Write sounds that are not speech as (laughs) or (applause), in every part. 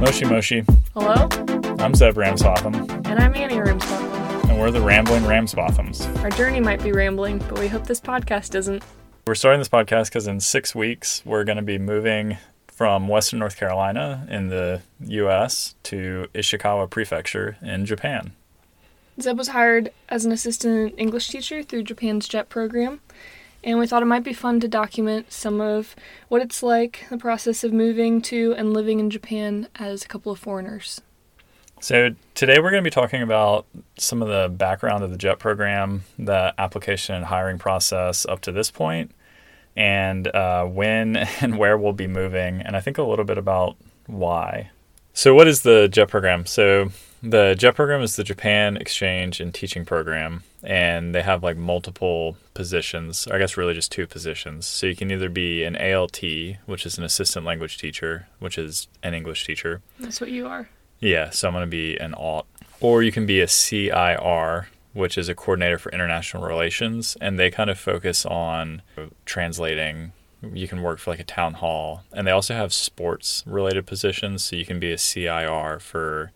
Moshi Moshi. Hello? I'm Zeb Ramsbotham, And I'm Annie Ramsbotham. and we're the Rambling Ramsbothams. Our journey might be rambling, but we hope this podcast isn't. We're starting this podcast because in six weeks, we're going to be moving from Western North Carolina in the U.S. to Ishikawa Prefecture in Japan. Zeb was hired as an assistant English teacher through Japan's JET program, and we thought it might be fun to document some of what it's like, the process of moving to and living in Japan as a couple of foreigners. So today we're going to be talking about some of the background of the JET program, the application and hiring process up to this point, and uh, when (laughs) and where we'll be moving, and I think a little bit about why. So, what is the JET program? So, the JET program is the Japan Exchange and Teaching Program, and they have like multiple positions. I guess really just two positions. So, you can either be an ALT, which is an assistant language teacher, which is an English teacher. That's what you are. Yeah, so I'm going to be an alt. Or you can be a CIR, which is a coordinator for international relations, and they kind of focus on translating. You can work for like a town hall, and they also have sports related positions, so you can be a CIR for,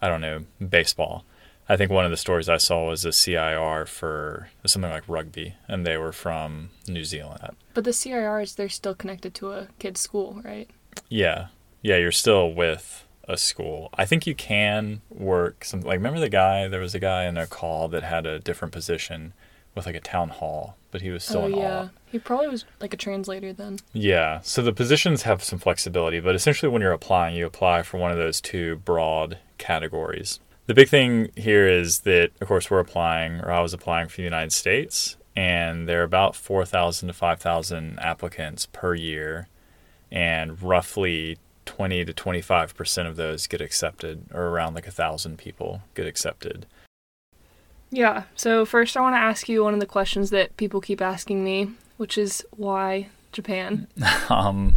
I don't know, baseball. I think one of the stories I saw was a CIR for something like rugby, and they were from New Zealand. But the CIRs, they're still connected to a kid's school, right? Yeah. Yeah, you're still with a school. I think you can work something like remember the guy there was a guy in a call that had a different position with like a town hall, but he was still oh, an yeah. He probably was like a translator then. Yeah. So the positions have some flexibility, but essentially when you're applying, you apply for one of those two broad categories. The big thing here is that of course we're applying or I was applying for the United States and there are about 4,000 to 5,000 applicants per year and roughly 20 to 25 percent of those get accepted, or around like a thousand people get accepted. Yeah, so first I want to ask you one of the questions that people keep asking me, which is why Japan? (laughs) Um,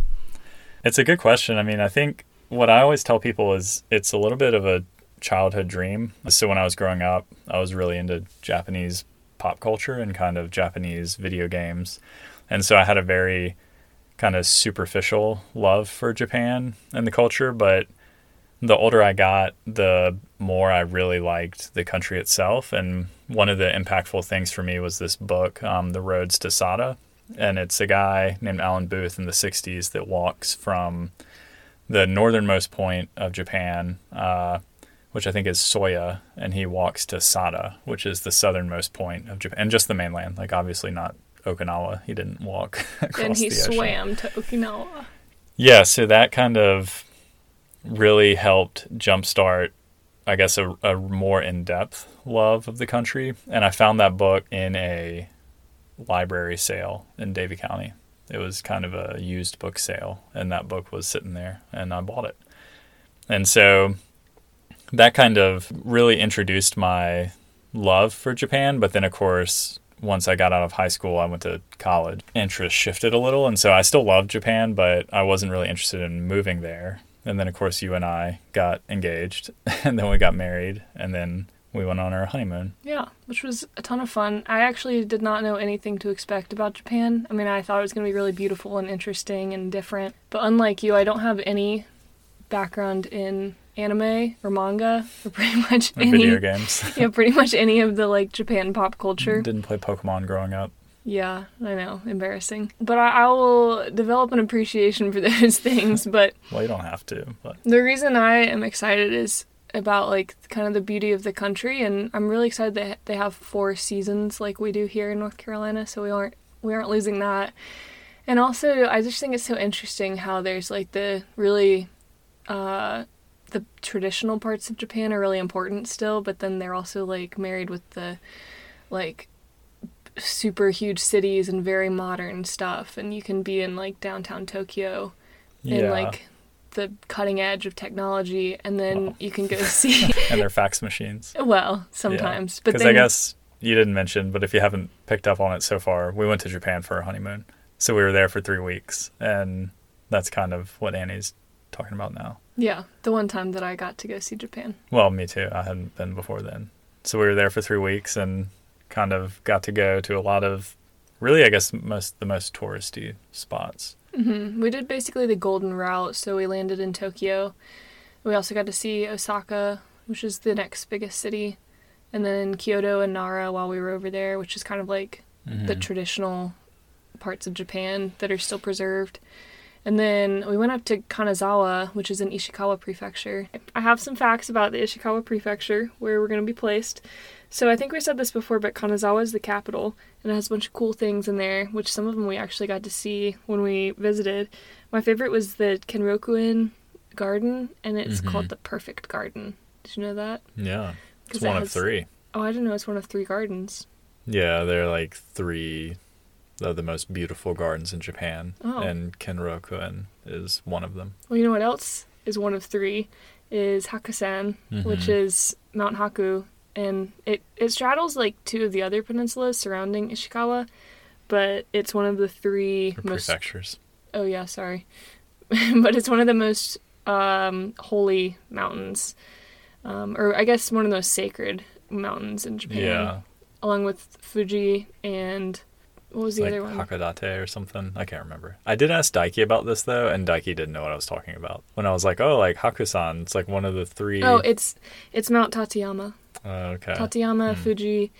it's a good question. I mean, I think what I always tell people is it's a little bit of a childhood dream. So when I was growing up, I was really into Japanese pop culture and kind of Japanese video games, and so I had a very kind of superficial love for Japan and the culture, but the older I got, the more I really liked the country itself. And one of the impactful things for me was this book, um, The Roads to Sata. And it's a guy named Alan Booth in the 60s that walks from the northernmost point of Japan, uh, which I think is Soya, and he walks to Sata, which is the southernmost point of Japan, and just the mainland, like obviously not Okinawa. He didn't walk (laughs) across and he swam to Okinawa. Yeah, so that kind of really helped jumpstart, I guess, a, a more in depth love of the country. And I found that book in a library sale in Davie County. It was kind of a used book sale, and that book was sitting there, and I bought it. And so that kind of really introduced my love for Japan. But then, of course, once I got out of high school, I went to college. Interest shifted a little, and so I still love Japan, but I wasn't really interested in moving there. And then, of course, you and I got engaged, (laughs) and then we got married, and then we went on our honeymoon. Yeah, which was a ton of fun. I actually did not know anything to expect about Japan. I mean, I thought it was going to be really beautiful and interesting and different. But unlike you, I don't have any background in anime or manga or (laughs) pretty much Or any video games. (laughs) yeah, pretty much any of the like Japan pop culture. Didn't play Pokemon growing up. Yeah, I know, embarrassing. But I, I will develop an appreciation for (laughs) those things. But Well, you don't have to, but the reason I am excited is about like kind of the beauty of the country, and I'm really excited that they have four seasons like we do here in North Carolina. So we aren't we aren't losing that. And also, I just think it's so interesting how there's like the really uh, the traditional parts of Japan are really important still, but then they're also like married with the like super huge cities and very modern stuff and you can be in like downtown Tokyo in like the cutting edge of technology and then Wow. you can go (laughs) see and their fax machines. well sometimes but Because I guess you didn't mention, but if you haven't picked up on it so far, we went to Japan for our honeymoon. So we were there for three weeks, and that's kind of what Annie's talking about now. yeah the one time that I got to go see Japan Well, me too. I hadn't been before then. So we were there for three weeks and kind of got to go to a lot of really, I guess, most the most touristy spots. hmm We did basically the golden route. So we landed in Tokyo, We also got to see Osaka, which is the next biggest city, and then Kyoto and Nara while we were over there, which is kind of like the Mhm. traditional parts of Japan that are still preserved. And then we went up to Kanazawa, which is in Ishikawa Prefecture. I have some facts about the Ishikawa Prefecture, where we're going to be placed. So I think we said this before, but Kanazawa is the capital, and it has a bunch of cool things in there, which some of them we actually got to see when we visited. My favorite was the Kenrokuen Garden, and it's Mhm. called the Perfect Garden. Did you know that? Yeah. It's 'Cause it one of has- three. Oh, I didn't know it's one of three gardens. Yeah, they're like three of the most beautiful gardens in Japan, Oh. and Kenrokuen is one of them. Well, you know what else is one of three is Hakusan, which Mhm. is Mount Haku, and it it straddles like two of the other peninsulas surrounding Ishikawa, but it's one of the three most. prefectures. Oh yeah, sorry, (laughs) but it's one of the most um, holy mountains, um, or I guess one of the most sacred mountains in Japan, Yeah, along with Fuji and what was the like other one? Hakodate or something. I can't remember. I did ask Daiki about this though, and Daiki didn't know what I was talking about. When I was like, "Oh, like Hakusan," it's like one of the three. Oh, it's it's Mount Tateyama. Oh, okay. Tateyama, Hmm. Fuji,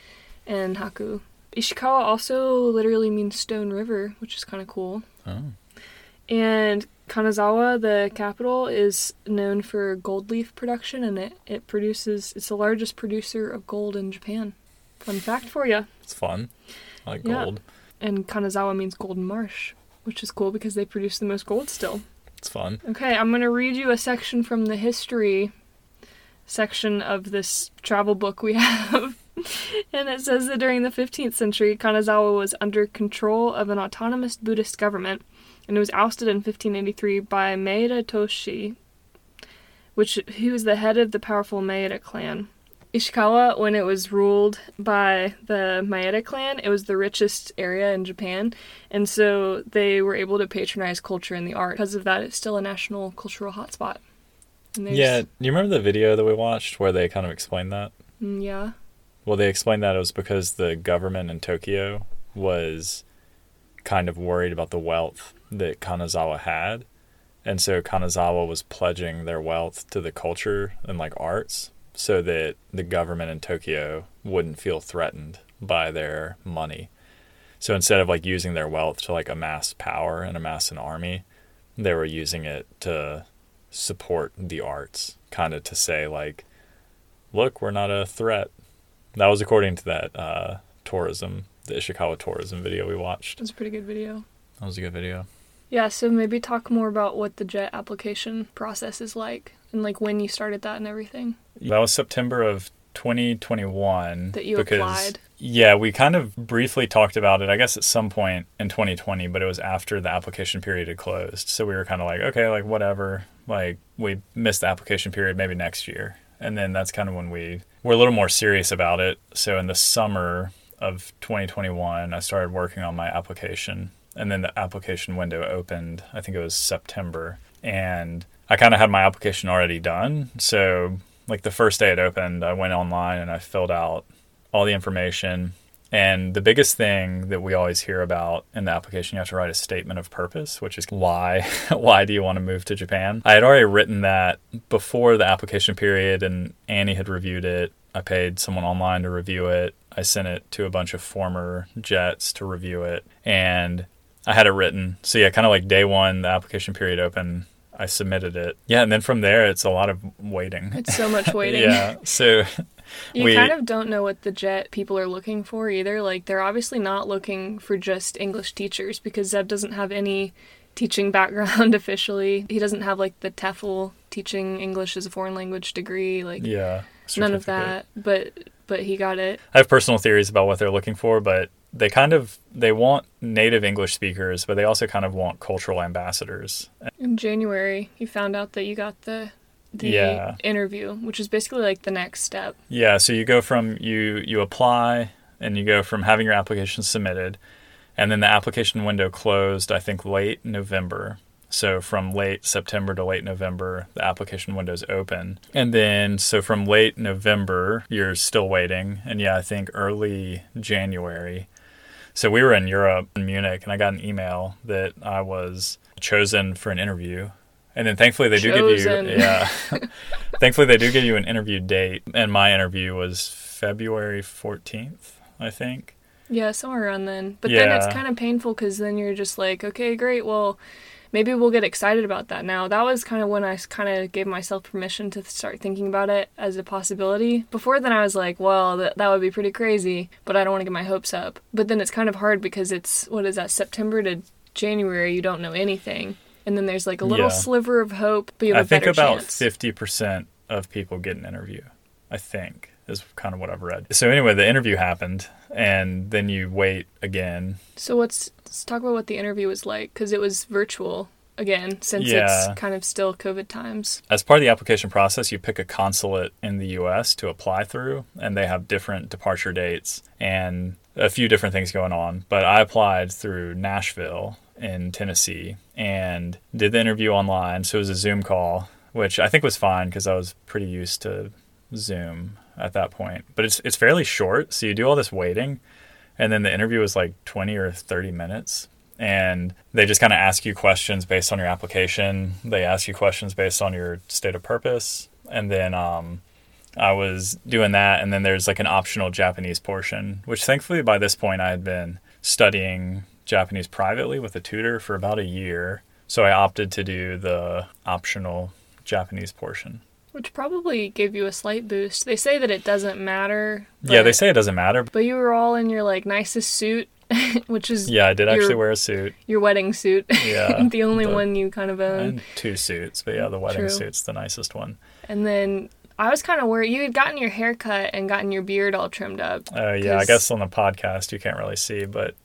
and Haku. Ishikawa also literally means stone river, which is kind of cool. Oh. And Kanazawa, the capital, is known for gold leaf production, and it, it produces it's the largest producer of gold in Japan. Fun fact for you. It's fun. I like Yeah. gold. And Kanazawa means golden marsh, which is cool because they produce the most gold still. It's fun. Okay, I'm going to read you a section from the history section of this travel book we (laughs) have. and it says that during the 15th century, Kanazawa was under control of an autonomous Buddhist government, and it was ousted in 1583 by Maeda Toshi, which he was the head of the powerful Maeda clan. Ishikawa, when it was ruled by the Maeda clan, it was the richest area in Japan, and so they were able to patronize culture and the art. Because of that, it's still a national cultural hotspot. Yeah, you remember the video that we watched where they kind of explained that? Mm, yeah. Well, they explained that it was because the government in Tokyo was kind of worried about the wealth that Kanazawa had. And so Kanazawa was pledging their wealth to the culture and like arts so that the government in Tokyo wouldn't feel threatened by their money. So instead of like using their wealth to like amass power and amass an army, they were using it to support the arts, kind of to say like, look, we're not a threat. That was according to that uh, tourism, the Ishikawa tourism video we watched. It's a pretty good video. That was a good video. Yeah, so maybe talk more about what the JET application process is like and like when you started that and everything. That was September of 2021. That you because, applied. Yeah, we kind of briefly talked about it, I guess, at some point in 2020, but it was after the application period had closed. So we were kind of like, okay, like whatever. Like we missed the application period, maybe next year. And then that's kind of when we were a little more serious about it. So in the summer of 2021, I started working on my application. And then the application window opened, I think it was September. And I kind of had my application already done. So, like the first day it opened, I went online and I filled out all the information. And the biggest thing that we always hear about in the application, you have to write a statement of purpose, which is why (laughs) why do you want to move to Japan? I had already written that before the application period and Annie had reviewed it. I paid someone online to review it. I sent it to a bunch of former jets to review it. And I had it written. So yeah, kind of like day one, the application period open. I submitted it. Yeah, and then from there, it's a lot of waiting. It's so much (laughs) waiting. yeah. So You we- kind of don't know what the JET people are looking for either. Like, they're obviously not looking for just English teachers because Zeb doesn't have any teaching background (laughs) officially. He doesn't have, like, the TEFL teaching English as a foreign language degree. Like, yeah, none of that. But but he got it. I have personal theories about what they're looking for, but they kind of they want native English speakers, but they also kind of want cultural ambassadors. In January, you found out that you got the the Yeah. interview, which is basically like the next step. Yeah, so you go from you you apply and you go from having your application submitted and then the application window closed I think late November. So from late September to late November, the application window is open. And then so from late November, you're still waiting. And yeah, I think early January. So we were in Europe in Munich and I got an email that I was chosen for an interview And then thankfully they Chosen. do give you yeah. (laughs) thankfully they do give you an interview date, and my interview was February fourteenth, I think. Yeah, somewhere around then. But then it's kind of painful because then you're just like, okay, great. Well, maybe we'll get excited about that now. That was kind of when I kind of gave myself permission to start thinking about it as a possibility. Before then, I was like, well, that, that would be pretty crazy, but I don't want to get my hopes up. But then it's kind of hard because it's, what is that, September to January, you don't know anything. And then there's like a little Yeah. sliver of hope, but you have I a think about chance. fifty percent of people get an interview. I think is kind of what I've read. So anyway, the interview happened, and then you wait again. So what's let's talk about what the interview was like because it was virtual again since Yeah. it's kind of still COVID times. As part of the application process, you pick a consulate in the U.S. to apply through, and they have different departure dates and a few different things going on. But I applied through Nashville in Tennessee and did the interview online. So it was a Zoom call, which I think was fine because I was pretty used to Zoom at that point. But it's it's fairly short, so you do all this waiting, and then the interview is like twenty or thirty minutes. And they just kind of ask you questions based on your application. They ask you questions based on your state of purpose, and then um, I was doing that, and then there's like an optional Japanese portion, which thankfully by this point I had been studying Japanese privately with a tutor for about a year. So I opted to do the optional Japanese portion. Which probably gave you a slight boost. They say that it doesn't matter. yeah, they say it doesn't matter. But But you were all in your like nicest suit, (laughs) which is yeah, I did actually wear a suit. your wedding suit. (laughs) Yeah, the only the- one you kind of own. two suits, but yeah, the wedding True. suit's the nicest one. And then I was kind of worried. You had gotten your hair cut and gotten your beard all trimmed up. Uh, yeah, I guess on the podcast you can't really see, but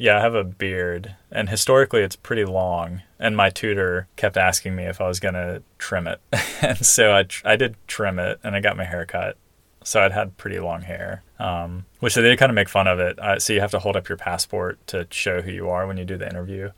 yeah, I have a beard, and historically it's pretty long. And my tutor kept asking me if I was gonna trim it, (laughs) and so I I did trim it, and I got my hair cut. So I'd had pretty long hair, um, which they did kind of make fun of it. Uh, so you have to hold up your passport to show who you are when you do the interview.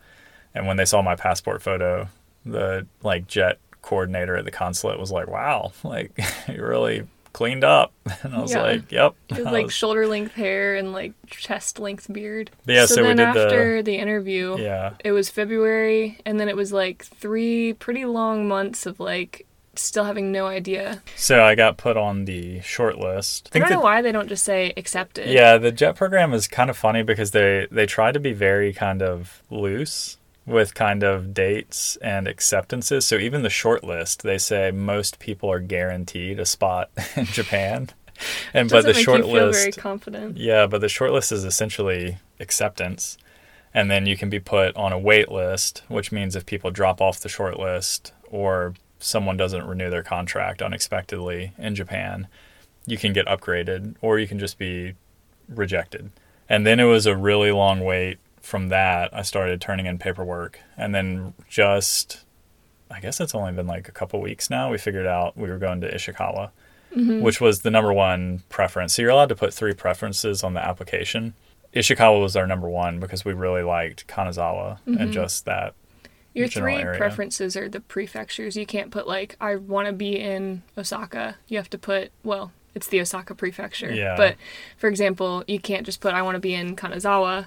And when they saw my passport photo, the like jet coordinator at the consulate was like, "Wow, (laughs) like (laughs) you really cleaned up." (laughs) And I was Yeah. like, "Yep." It was I like was- shoulder length hair and like chest length beard. But yeah, so we then did the- after the interview, yeah. it was February, and then it was like three pretty long months of like still having no idea. So I got put on the short list. I don't that- know why they don't just say accepted. Yeah, the JET program is kind of funny because they they try to be very kind of loose with kind of dates and acceptances. So even the short list, they say most people are guaranteed a spot (laughs) in Japan. (laughs) And but the short list very confident. Yeah, but the short list is essentially acceptance. And then you can be put on a wait list, which means if people drop off the short list or someone doesn't renew their contract unexpectedly in Japan, you can get upgraded or you can just be rejected. And then it was a really long wait. From that, I started turning in paperwork. And then just, I guess it's only been like a couple weeks now, we figured out we were going to Ishikawa Mm-hmm. which was the number one preference. So you're allowed to put three preferences on the application. Ishikawa was our number one because we really liked Kanazawa and just that. Your three area. preferences are the prefectures. You can't put like I want to be in Osaka. You have to put well, it's the Osaka prefecture. Yeah. But for example, you can't just put I want to be in Kanazawa,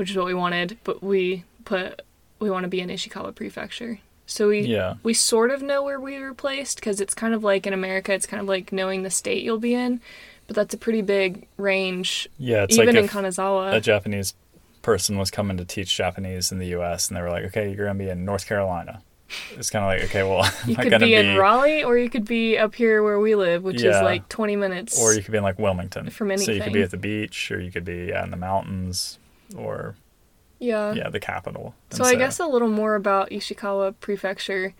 which is what we wanted, but we put we want to be in Ishikawa prefecture. So we Yeah. we sort of know where we were placed because it's kind of like in America, it's kind of like knowing the state you'll be in, but that's a pretty big range, Yeah, it's even like in Kanazawa. a Japanese person was coming to teach Japanese in the U.S. and they were like, "Okay, you're gonna be in North Carolina." It's kind of like, okay, well, (laughs) you could gonna be in Raleigh, or you could be up here where we live, which is like 20 minutes. or you could be in like Wilmington. From anything, So you could be at the beach, or you could be yeah, in the mountains, or yeah. yeah, the capital. So And I guess a little more about Ishikawa Prefecture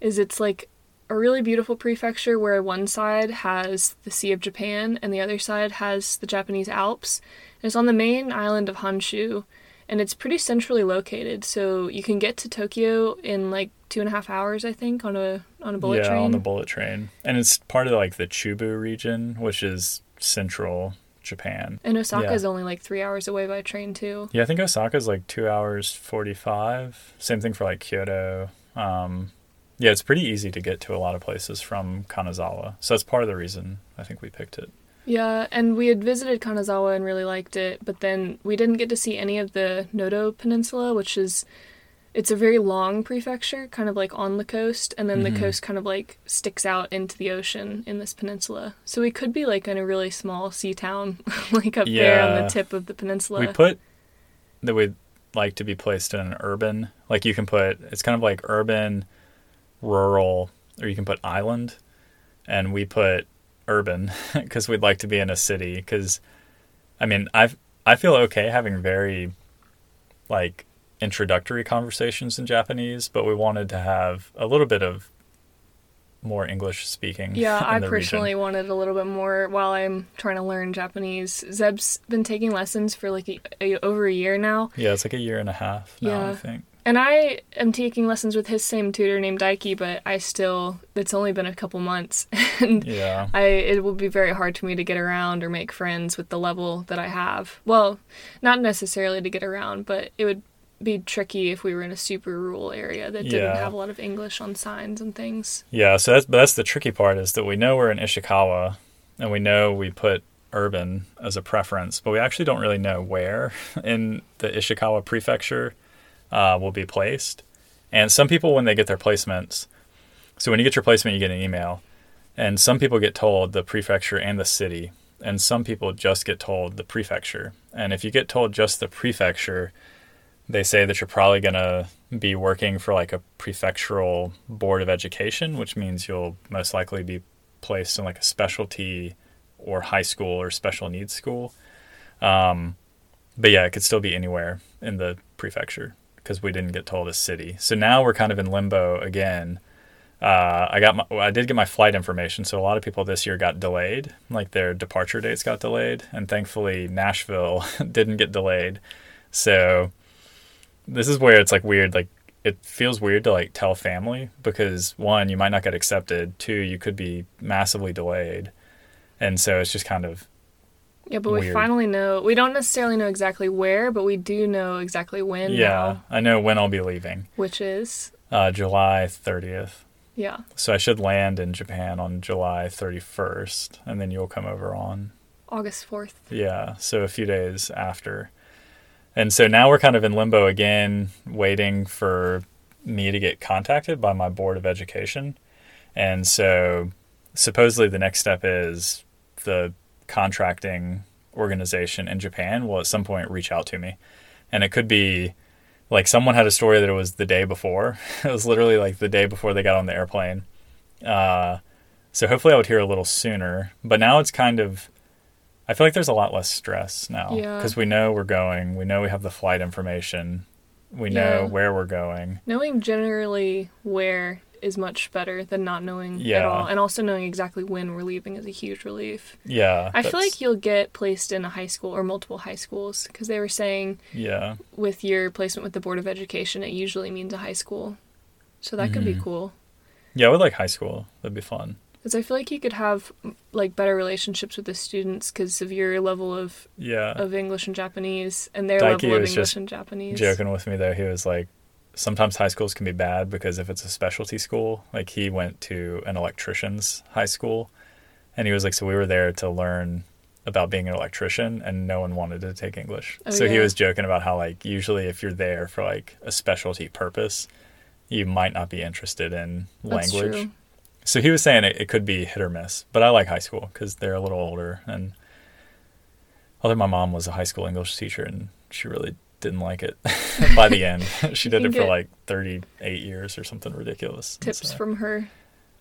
is it's like a really beautiful prefecture where one side has the Sea of Japan and the other side has the Japanese Alps. And it's on the main island of Honshu and it's pretty centrally located. So you can get to Tokyo in like two and a half hours, I think, on a on a bullet yeah, train. on the bullet train, and it's part of like the Chubu region, which is central Japan. and Osaka yeah. is only like three hours away by train too. Yeah, I think Osaka is like two hours forty-five. Same thing for like Kyoto. Um, yeah, it's pretty easy to get to a lot of places from Kanazawa, so that's part of the reason I think we picked it. Yeah, and we had visited Kanazawa and really liked it, but then we didn't get to see any of the Noto Peninsula, which is it's a very long prefecture, kind of like on the coast, and then Mhm. the coast kind of like sticks out into the ocean in this peninsula. So we could be like in a really small sea town, (laughs) like up there on the tip of the peninsula. We put that we'd like to be placed in an urban, like you can put, it's kind of like urban, rural, or you can put island, and we put urban (laughs) because we'd like to be in a city. Because, I mean, I I feel okay having very, like, introductory conversations in Japanese, but we wanted to have a little bit of more English speaking. Yeah, (laughs) I personally region. wanted a little bit more while I'm trying to learn Japanese. Zeb's been taking lessons for like a, a, over a year now, Yeah, it's like a year and a half now, I Yeah. think. and I am taking lessons with his same tutor named Daiki, but I still it's only been a couple months, (laughs) and Yeah. I it will be very hard for me to get around or make friends with the level that I have. Well, not necessarily to get around, but it would be tricky if we were in a super rural area that didn't Yeah. have a lot of English on signs and things. Yeah, so that's that's the tricky part is that we know we're in Ishikawa, and we know we put urban as a preference, but we actually don't really know where (laughs) in the Ishikawa prefecture uh, will be placed. And some people, when they get their placements, so when you get your placement, you get an email, and some people get told the prefecture and the city, and some people just get told the prefecture. And if you get told just the prefecture, they say that you're probably going to be working for like a prefectural board of education, which means you'll most likely be placed in like a specialty or high school or special needs school. Um, but yeah, it could still be anywhere in the prefecture because we didn't get told a city. So now we're kind of in limbo again. Uh, I got my, I did get my flight information, so a lot of people this year got delayed, like their departure dates got delayed, and thankfully Nashville (laughs) didn't get delayed. So this is where it's like weird, like it feels weird to like tell family because one, you might not get accepted, two, you could be massively delayed, and so it's just kind of Yeah, but we finally know. We don't necessarily know exactly where, but we do know exactly when yeah. now, I know when I'll be leaving, which is uh, July thirtieth. yeah. So I should land in Japan on July 31st, and then you'll come over on August 4th. Yeah, so a few days after. And so now we're kind of in limbo again, waiting for me to get contacted by my board of education. And so supposedly the next step is the contracting organization in Japan will at some point reach out to me. And it could be like someone had a story that it was the day before. (laughs) it was literally like the day before they got on the airplane. Uh, so hopefully I would hear a little sooner. But now it's kind of I feel like there's a lot less stress now Yeah. because we know we're going. We know we have the flight information. We know Yeah. where we're going. Knowing generally where is much better than not knowing at all, and also knowing exactly when we're leaving is a huge relief. Yeah. I feel like you'll get placed in a high school or multiple high schools because they were saying yeah. with your placement with the Board of Education, it usually means a high school. So that could be Mhm. cool. Yeah, I would like high school. That'd be fun. Because I feel like you could have like better relationships with the students because of your level of, Yeah. of English and Japanese and their Daiki level of English and Japanese. Joking with me though, he was like, sometimes high schools can be bad because if it's a specialty school, like he went to an electrician's high school, and he was like, so we were there to learn about being an electrician, and no one wanted to take English. Oh, so he was joking about how like usually if you're there for like a specialty purpose, you might not be interested in That's language. true. So he was saying it, it could be hit or miss, but I like high school because they're a little older. And although my mom was a high school English teacher and she really didn't like it (laughs) by the end, (laughs) she did it for like 38 years or something ridiculous. Tips so- from her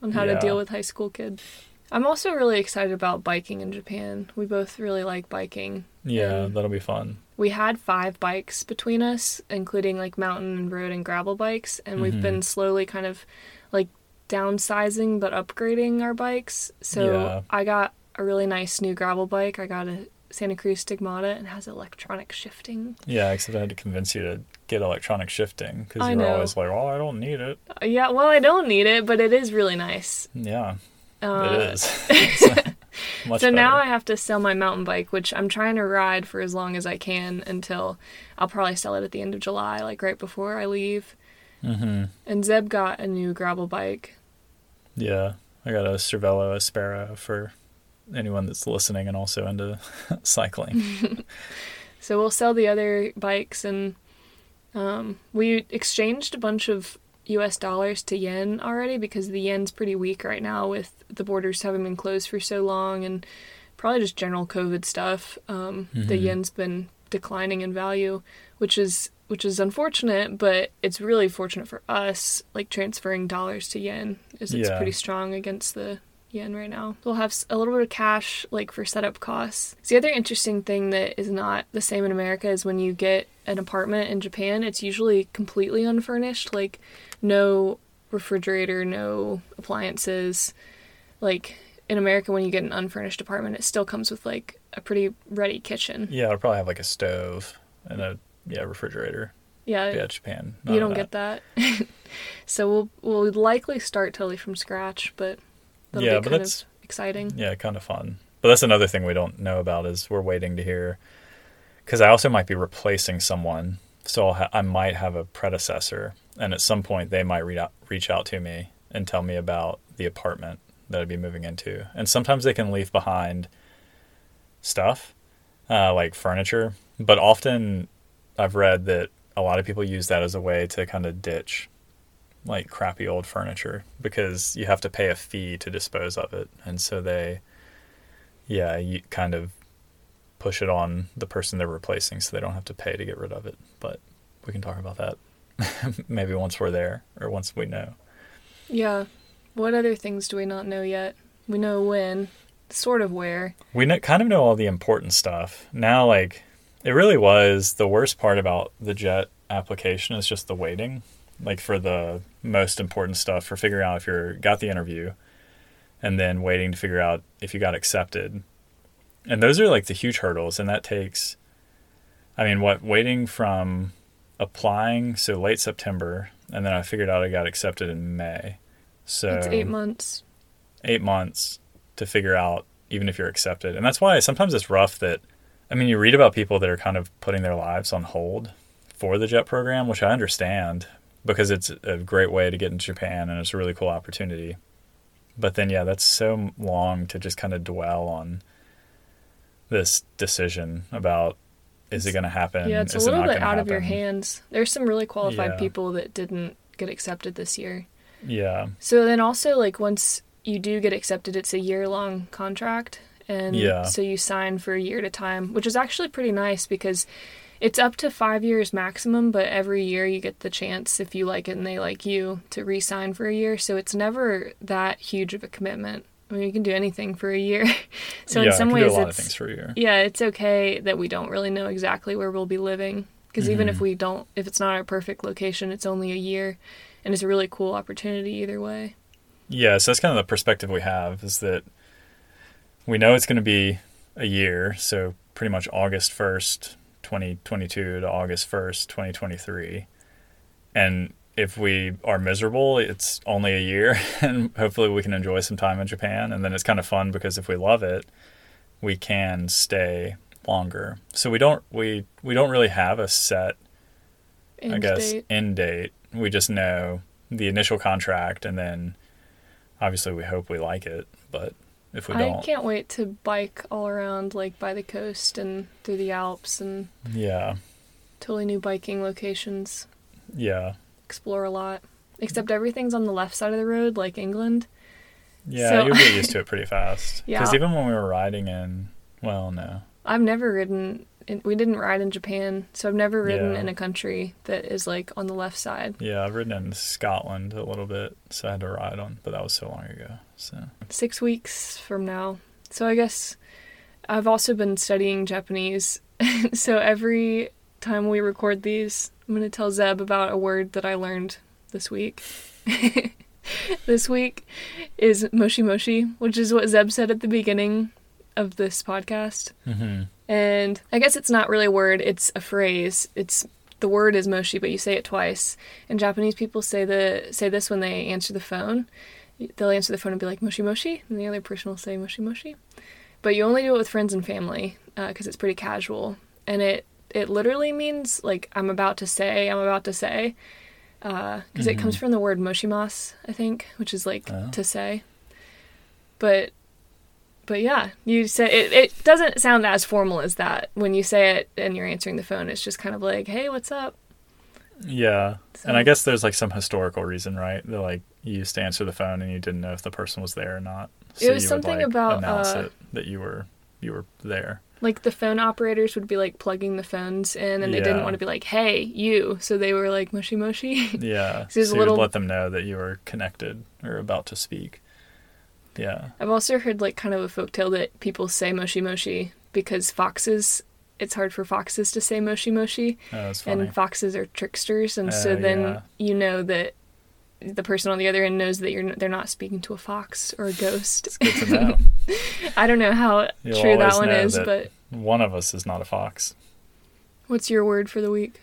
on how to deal with high school kids. I'm also really excited about biking in Japan. We both really like biking. yeah, and- that'll be fun. We had five bikes between us, including like mountain, and road, and gravel bikes, and we've Mhm. been slowly kind of downsizing but upgrading our bikes. So Yeah. I got a really nice new gravel bike. I got a Santa Cruz Stigmata and has electronic shifting. Yeah, except I had to convince you to get electronic shifting because you were know. always like, "Oh, I don't need it." Uh, yeah, well, I don't need it, but it is really nice. Yeah, Uh, it is. (laughs) (laughs) Much so now. I have to sell my mountain bike, which I'm trying to ride for as long as I can until I'll probably sell it at the end of July, like right before I leave. hmm And Zeb got a new gravel bike. Yeah, I got a Cervelo Aspero for anyone that's listening and also into (laughs) cycling. (laughs) So we'll sell the other bikes and Um, we exchanged a bunch of US dollars to yen already because the yen's pretty weak right now with the borders having been closed for so long and probably just general COVID stuff. Um, The Mhm. yen's been declining in value, which is which is unfortunate, but it's really fortunate for us. Like transferring dollars to yen is it's Yeah. pretty strong against the yen right now. We'll have a little bit of cash like for setup costs. The other interesting thing that is not the same in America is when you get an apartment in Japan, it's usually completely unfurnished, like no refrigerator, no appliances. Like in America when you get an unfurnished apartment, it still comes with like a pretty ready kitchen. Yeah, I'll probably have like a stove and a yeah refrigerator. Yeah. Yeah, Japan. You don't get that. (laughs) so we'll we'll likely start totally from scratch, but that'll Yeah, be but kind that's- of exciting. Yeah, kind of fun. But that's another thing we don't know about is we're waiting to hear because I also might be replacing someone, so I'll ha- I might have a predecessor, and at some point they might reach out, reach out to me and tell me about the apartment that I'd be moving into, and sometimes they can leave behind stuff uh, like furniture, but often I've read that a lot of people use that as a way to kind of ditch like crappy old furniture because you have to pay a fee to dispose of it, and so they yeah, you kind of push it on the person they're replacing so they don't have to pay to get rid of it. But we can talk about that (laughs) maybe once we're there or once we know. Yeah. What other things do we not know yet? We know when, sort of where. We kn- kind of know all the important stuff. Now, like, it really was the worst part about the jet application is just the waiting. Like, for the most important stuff, for figuring out if you're got the interview and then waiting to figure out if you got accepted. And those are like the huge hurdles. And that takes, I mean, what, waiting from applying, so late September, and then I figured out I got accepted in May. So It's eight months. eight months to figure out even if you're accepted. And that's why sometimes it's rough that, I mean, you read about people that are kind of putting their lives on hold for the JET program, which I understand because it's a great way to get into Japan and it's a really cool opportunity. But then, yeah, that's so long to just kind of dwell on this decision about is it going to happen? Yeah, it's a Is it little not bit out of your hands. There's some really qualified Yeah. people that didn't get accepted this year. Yeah. So then also like once you do get accepted, it's a year long contract, and Yeah. so you sign for a year at a time, which is actually pretty nice because it's up to five years maximum, but every year you get the chance if you like it and they like you to re-sign for a year. So it's never that huge of a commitment. I mean, you can do anything for a year. (laughs) so yeah, in some ways, do a lot it's of things for a year. yeah, it's okay that we don't really know exactly where we'll be living because even if Mhm. we don't, if it's not our perfect location, it's only a year, and it's a really cool opportunity either way. Yeah, so that's kind of the perspective we have is that we know it's going to be a year, so pretty much August 1st, 2022 to August 1st, 2023. And if we are miserable, it's only a year, (laughs) and hopefully we can enjoy some time in Japan. And then it's kind of fun because if we love it, we can stay longer. So we don't we we don't really have a set I guess date. end date. We just know the initial contract, and then obviously we hope we like it. But if we I don't, can't wait to bike all around like by the coast and through the Alps and yeah, totally new biking locations. yeah, Explore a lot. Except everything's on the left side of the road, like England. yeah, So- you'll get used (laughs) to it pretty fast. Yeah. Because even when we were riding in, well, no, I've never ridden. We didn't ride in Japan, so I've never ridden Yeah. in a country that is like on the left side. yeah, I've ridden in Scotland a little bit, so I had to ride on, but that was so long ago. So six weeks from now. So I guess I've also been studying Japanese. (laughs) so every time we record these, I'm going to tell Zeb about a word that I learned this week. (laughs) this week is moshi moshi, which is what Zeb said at the beginning of this podcast. hmm And I guess it's not really a word, it's a phrase. It's the word is moshi, but you say it twice. And Japanese people say the say this when they answer the phone. They'll answer the phone and be like moshi moshi, and the other person will say moshi moshi. But you only do it with friends and family because it's pretty casual, and it it literally means like I'm about to say, I'm about to say, because it comes Mhm. from the word moshimas, I think, which is like Oh. to say. But but yeah, you say it, it doesn't sound as formal as that when you say it and you're answering the phone. It's just kind of like, hey, what's up? Yeah. So- And I guess there's like some historical reason, right? That like you used to answer the phone and you didn't know if the person was there or not. It was something would, like, about, announce uh, it that you were you were there. Like the phone operators would be like plugging the phones in, and they didn't want to be like, "Hey, you," so they were like "Mushy, mushy." Yeah. (laughs) So so you would let them know that you were connected or about to speak. Yeah. I've also heard like kind of a folktale that people say moshi moshi because foxes. It's hard for foxes to say moshi moshi, oh, That was funny. and foxes are tricksters, and Oh, so then yeah. you know that the person on the other end knows that you're they're not speaking to a fox or a ghost. Good to (laughs) know. I don't know how You'll true that one know is, that- but One of us is not a fox. what's your word for the week?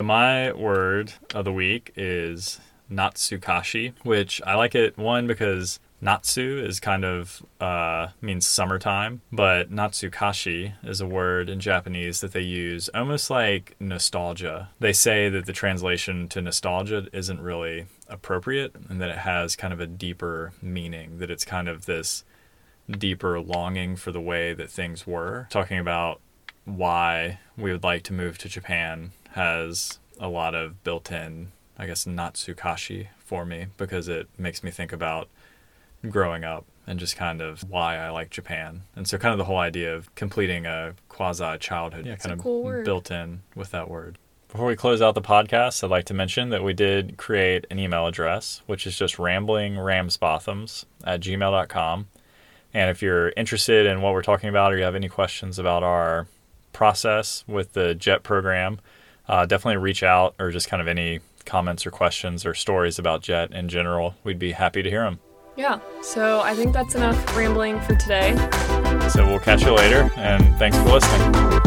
My word of the week is Natsukashi, which I like it one because Natsu is kind of uh, means summertime, but Natsukashi is a word in Japanese that they use almost like nostalgia. They say that the translation to nostalgia isn't really appropriate and that it has kind of a deeper meaning, that it's kind of this deeper longing for the way that things were. Talking about why we would like to move to Japan has a lot of built in, I guess, Natsukashi for me because it makes me think about growing up and just kind of why I like Japan. And so, kind of the whole idea of completing a quasi childhood, yeah, kind of cool built in with that word. Before we close out the podcast, I'd like to mention that we did create an email address, which is just ramblingramsbothams at gmail.com. And if you're interested in what we're talking about or you have any questions about our process with the JET program, uh, definitely reach out or just kind of any comments or questions or stories about JET in general. We'd be happy to hear them. Yeah, so I think that's enough rambling for today. So we'll catch you later, and thanks for listening.